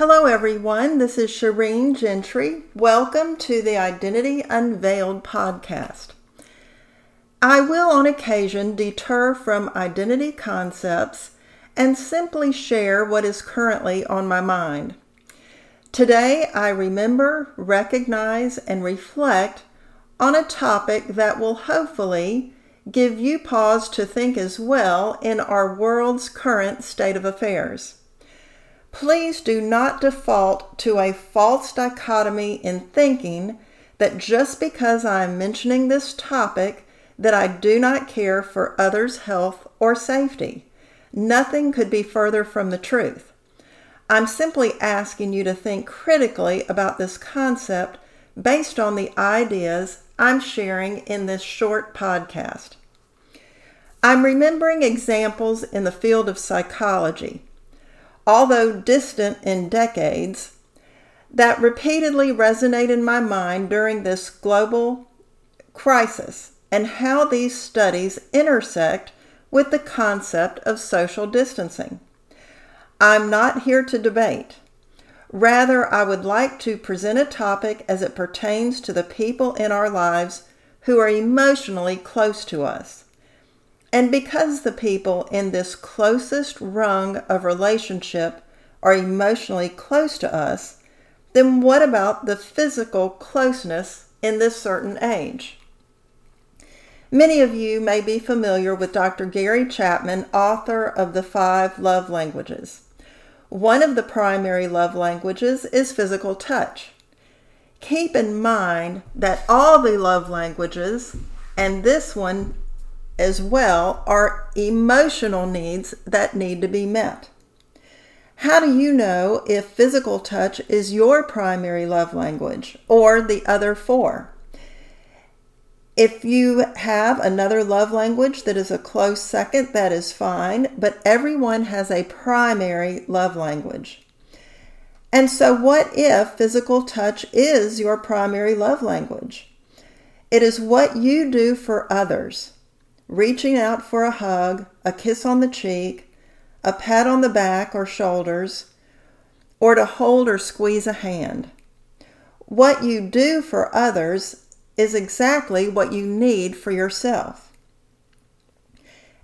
Hello, everyone. This is Shireen Gentry. Welcome to the Identity Unveiled podcast. I will, on occasion, deter from identity concepts and simply share what is currently on my mind. Today, I remember, recognize, and reflect on a topic that will hopefully give you pause to think as well in our world's current state of affairs. Please do not default to a false dichotomy in thinking that just because I am mentioning this topic that I do not care for others' health or safety. Nothing could be further from the truth. I'm simply asking you to think critically about this concept based on the ideas I'm sharing in this short podcast. I'm remembering examples in the field of psychology, although distant in decades, that repeatedly resonate in my mind during this global crisis and how these studies intersect with the concept of social distancing. I'm not here to debate. Rather, I would like to present a topic as it pertains to the people in our lives who are emotionally close to us. And because the people in this closest rung of relationship are emotionally close to us, then what about the physical closeness in this certain age? Many of you may be familiar with Dr. Gary Chapman, author of The Five Love Languages. One of the primary love languages is physical touch. Keep in mind that all the love languages, and this one as well, are emotional needs that need to be met. How do you know if physical touch is your primary love language or the other four? If you have another love language that is a close second, that is fine, but everyone has a primary love language. And so, what if physical touch is your primary love language? It is what you do for others reaching out for a hug, a kiss on the cheek, a pat on the back or shoulders, or to hold or squeeze a hand. What you do for others is exactly what you need for yourself.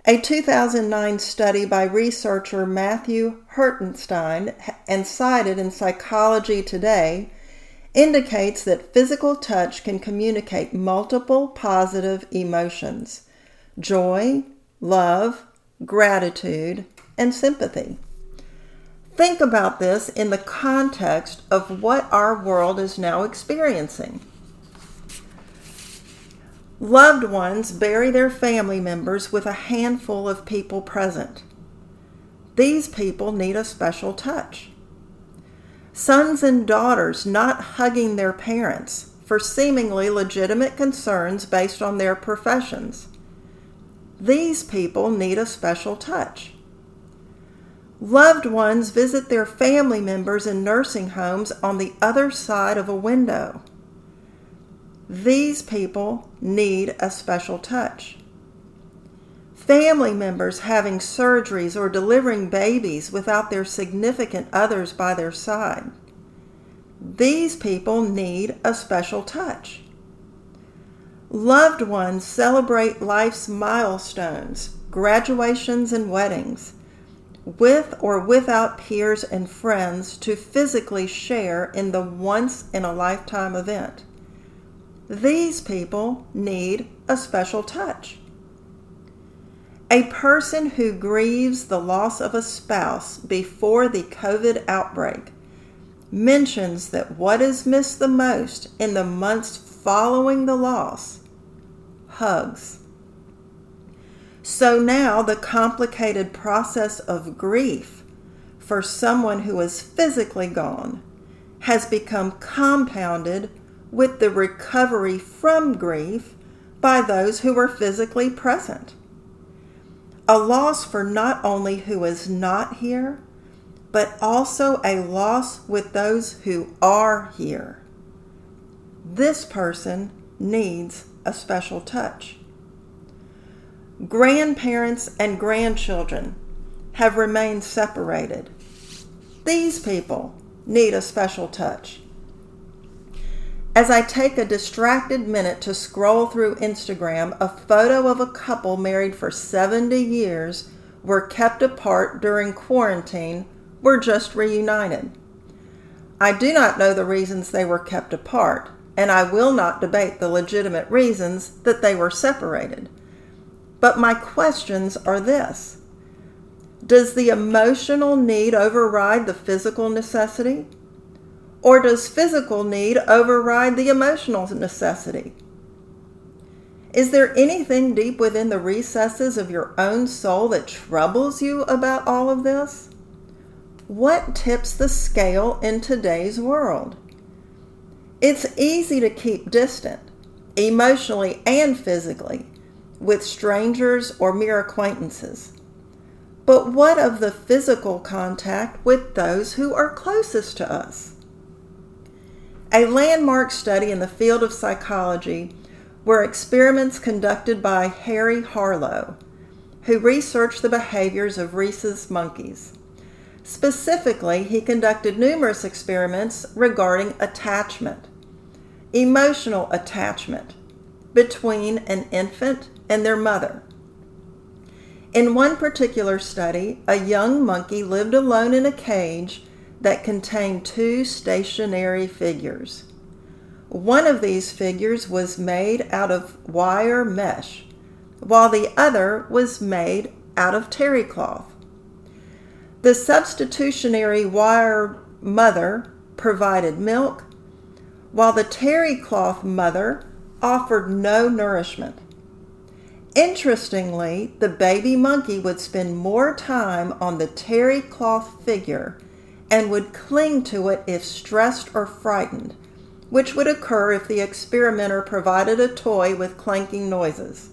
A 2009 study by researcher Matthew Hertenstein and cited in Psychology Today indicates that physical touch can communicate multiple positive emotions joy, love, gratitude, and sympathy. Think about this in the context of what our world is now experiencing. Loved ones bury their family members with a handful of people present. These people need a special touch. Sons and daughters not hugging their parents for seemingly legitimate concerns based on their professions. These people need a special touch. Loved ones visit their family members in nursing homes on the other side of a window. These people need a special touch. Family members having surgeries or delivering babies without their significant others by their side. These people need a special touch. Loved ones celebrate life's milestones, graduations, and weddings, with or without peers and friends to physically share in the once in a lifetime event. These people need a special touch. A person who grieves the loss of a spouse before the COVID outbreak mentions that what is missed the most in the months following the loss hugs. So now the complicated process of grief for someone who is physically gone has become compounded with the recovery from grief by those who were physically present. A loss for not only who is not here, but also a loss with those who are here. This person needs a special touch. Grandparents and grandchildren have remained separated. These people need a special touch. As I take a distracted minute to scroll through Instagram, a photo of a couple married for 70 years were kept apart during quarantine were just reunited. I do not know the reasons they were kept apart, and I will not debate the legitimate reasons that they were separated. But my questions are this Does the emotional need override the physical necessity? Or does physical need override the emotional necessity? Is there anything deep within the recesses of your own soul that troubles you about all of this? What tips the scale in today's world? It's easy to keep distant, emotionally and physically, with strangers or mere acquaintances. But what of the physical contact with those who are closest to us? A landmark study in the field of psychology were experiments conducted by Harry Harlow, who researched the behaviors of rhesus monkeys. Specifically, he conducted numerous experiments regarding attachment, emotional attachment between an infant and their mother. In one particular study, a young monkey lived alone in a cage that contained two stationary figures. One of these figures was made out of wire mesh, while the other was made out of terry cloth. The substitutionary wire mother provided milk, while the terry cloth mother offered no nourishment. Interestingly, the baby monkey would spend more time on the terry cloth figure and would cling to it if stressed or frightened, which would occur if the experimenter provided a toy with clanking noises.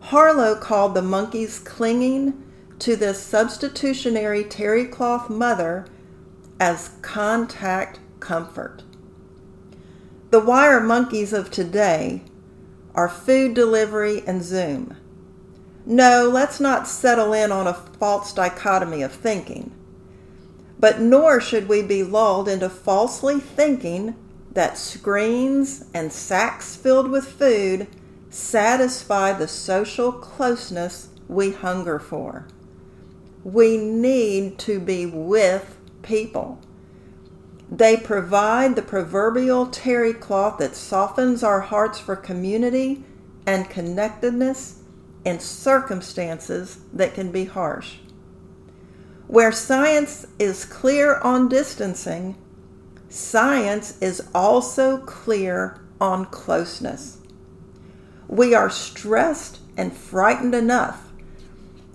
Harlow called the monkey's clinging to this substitutionary terry cloth mother as contact comfort. The wire monkeys of today are food delivery and Zoom. No, let's not settle in on a false dichotomy of thinking but nor should we be lulled into falsely thinking that screens and sacks filled with food satisfy the social closeness we hunger for. We need to be with people. They provide the proverbial terry cloth that softens our hearts for community and connectedness in circumstances that can be harsh. Where science is clear on distancing, science is also clear on closeness. We are stressed and frightened enough,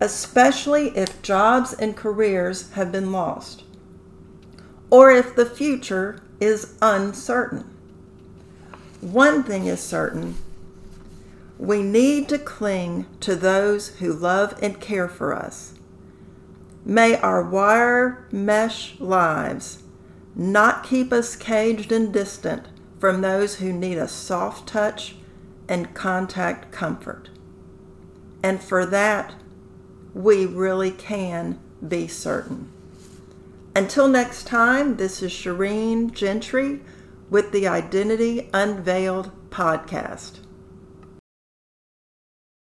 especially if jobs and careers have been lost, or if the future is uncertain. One thing is certain we need to cling to those who love and care for us May our wire mesh lives not keep us caged and distant from those who need a soft touch and contact comfort. And for that, we really can be certain. Until next time, this is Shireen Gentry with the Identity Unveiled podcast.